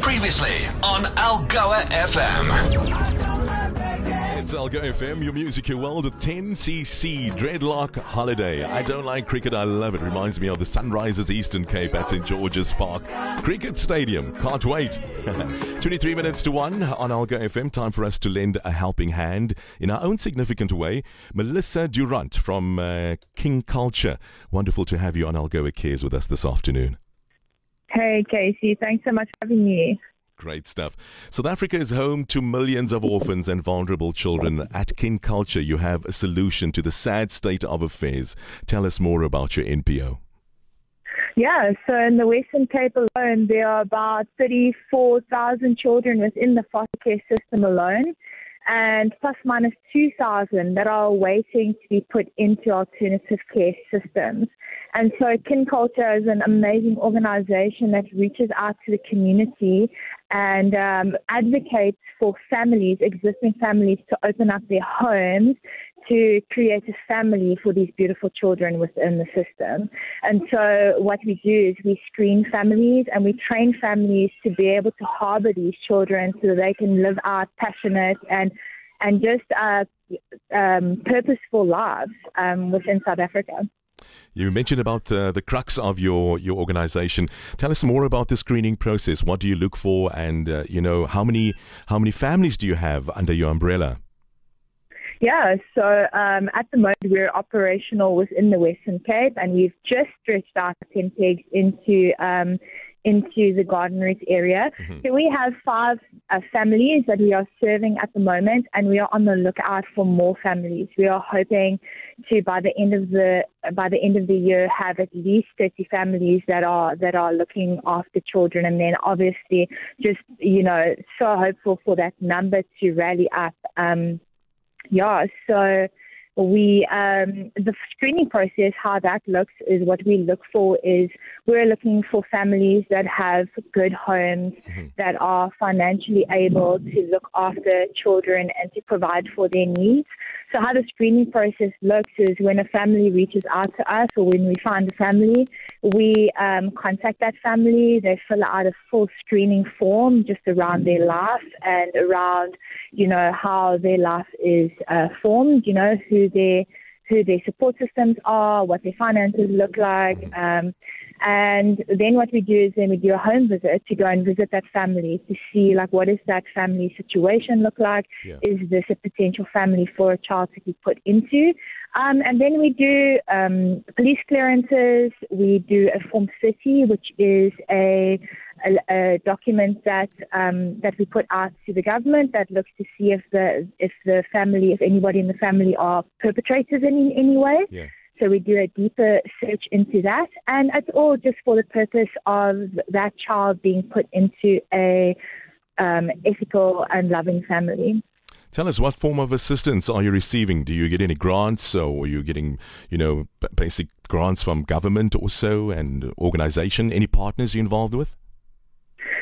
Previously on Algoa FM. It's Algoa FM, your music, your world with 10cc Dreadlock Holiday. I don't like cricket, I love it. Reminds me of the Sunrisers Eastern Cape at St. George's Park. Cricket Stadium, can't wait. 23 minutes to 1 on Algoa FM. Time for us to lend a helping hand in our own significant way. Melissa Durant from uh, Kin Culture. Wonderful to have you on Algoa Cares with us this afternoon. Hey, Kaycee. Thanks so much for having me. Great stuff. South Africa is home to millions of orphans and vulnerable children. At Kin Culture, you have a solution to the sad state of affairs. Tell us more about your NPO. Yeah, so in the Western Cape alone, there are about 34,000 children within the foster care system alone and plus minus 2,000 that are waiting to be put into alternative care systems. And so Kin Culture is an amazing organization that reaches out to the community and um, advocates for families, existing families, to open up their homes to create a family for these beautiful children within the system. And so what we do is we screen families and we train families to be able to harbor these children so that they can live out passionate and and just uh, um, purposeful lives um, within South Africa. You mentioned about the, the crux of your, your organization. Tell us more about the screening process. What do you look for, and uh, you know how many how many families do you have under your umbrella? Yeah, so um, at the moment we're operational within the Western Cape, and we've just stretched our ten pegs into um, into the Garden Route area. Mm-hmm. So we have five uh, families that we are serving at the moment, and we are on the lookout for more families. We are hoping to by the end of the by the end of the year have at least 30 families that are that are looking after children, and then obviously just you know so hopeful for that number to rally up. Um, yeah, so we um, the screening process, how that looks is what we look for is we're looking for families that have good homes mm-hmm. that are financially able to look after children and to provide for their needs. So how the screening process looks is when a family reaches out to us or when we find a family, we um, contact that family. They fill out a full screening form just around their life and around, you know, how their life is uh, formed, you know, who their who their support systems are, what their finances look like. Um, and then what we do is then we do a home visit to go and visit that family to see like what does that family situation look like? Yeah. Is this a potential family for a child to be put into? Um, and then we do um, police clearances. We do a Form 30, which is a, a, a document that um, that we put out to the government that looks to see if the if the family, if anybody in the family are perpetrators in, in any way. Yeah. So we do a deeper search into that, and it's all just for the purpose of that child being put into a um, ethical and loving family. Tell us what form of assistance are you receiving? Do you get any grants, or are you getting, you know, basic grants from government or so, and organization? Any partners you involved with?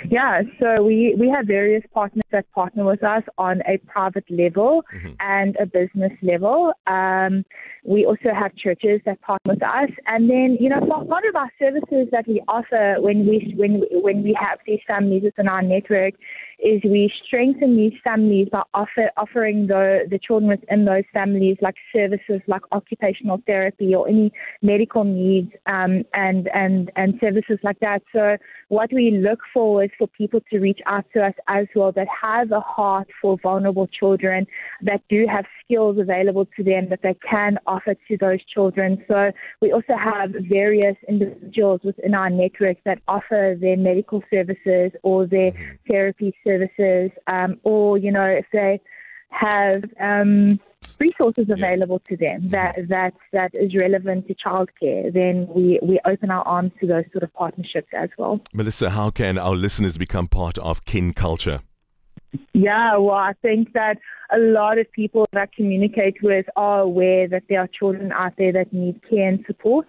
Yeah, so we, we have various partners that partner with us on a private level mm-hmm. and a business level. Um, we also have churches that partner with us, and then you know part of our services that we offer when we when when we have these families within our network is we strengthen these families by offer, offering the, the children within those families like services like occupational therapy or any medical needs um, and, and, and services like that. So what we look for is for people to reach out to us as well that have a heart for vulnerable children, that do have skills available to them that they can offer to those children. So we also have various individuals within our network that offer their medical services or their mm-hmm. therapy services, um, or you know if they have um, resources available yeah. to them mm-hmm. that that that is relevant to childcare, then we we open our arms to those sort of partnerships as well. Melissa, how can our listeners become part of kin culture? Yeah, well, I think that a lot of people that I communicate with are aware that there are children out there that need care and support.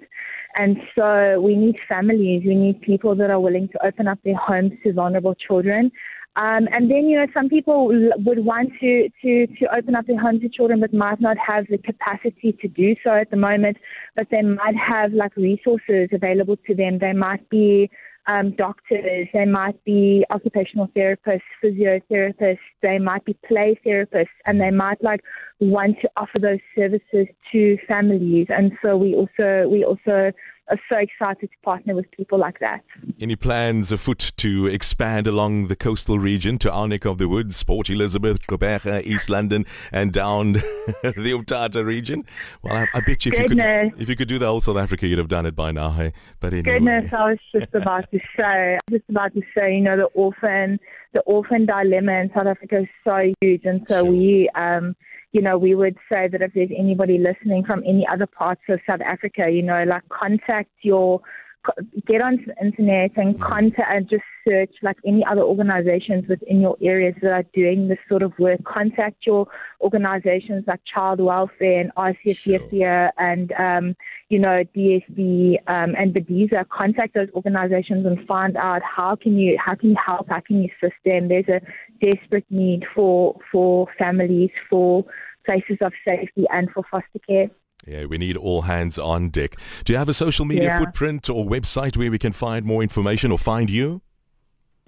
And so we need families, we need people that are willing to open up their homes to vulnerable children. Um, and then, you know, some people would want to, to, to open up their home to children but might not have the capacity to do so at the moment, but they might have like resources available to them. They might be um, doctors, they might be occupational therapists, physiotherapists, they might be play therapists, and they might like want to offer those services to families. And so we also we also are so excited to partner with people like that. Any plans afoot to expand along the coastal region to our neck of the woods, Port Elizabeth, Gqeberha, East London, and down the Umtata region? Well, I, I bet you if you, could, if you could do the whole South Africa, you'd have done it by now. Hey? But anyway. Goodness, I was just about to say, just about to say, you know, the orphan, the orphan dilemma in South Africa is so huge, and so sure. we. Um, you know, we would say that if there's anybody listening from any other parts of South Africa, you know, like contact your get on the internet and contact and just search like any other organizations within your areas that are doing this sort of work. Contact your organizations like Child Welfare and RCF sure. and um, you know DSD um, and Badisa. Contact those organizations and find out how can you how can you help, how can you assist them. There's a desperate need for for families for places of safety and for foster care. Yeah, we need all hands on deck. Do you have a social media yeah. footprint or website where we can find more information or find you?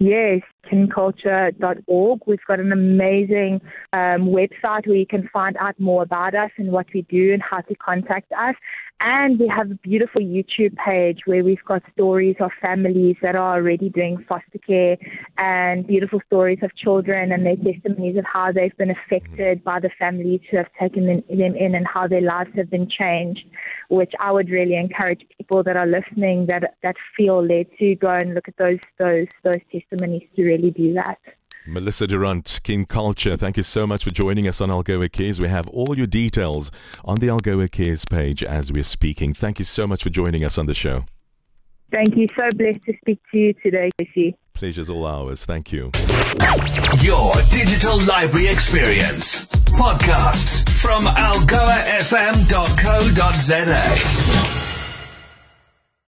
Yes, kinculture.org. We've got an amazing um, website where you can find out more about us and what we do and how to contact us. And we have a beautiful YouTube page where we've got stories of families that are already doing foster care and beautiful stories of children and their testimonies of how they've been affected mm-hmm. by the families who have taken them in and how their lives have been changed, which I would really encourage people that are listening that, that feel led to go and look at those, those, those testimonies to really do that. Melissa Durant, Kin Culture, thank you so much for joining us on Algoa Cares. We have all your details on the Algoa Cares page as we're speaking. Thank you so much for joining us on the show. Thank you. So blessed to speak to you today, Kaycee. Pleasure's all ours. Thank you. Your digital library experience. Podcasts from algoafm.co.za.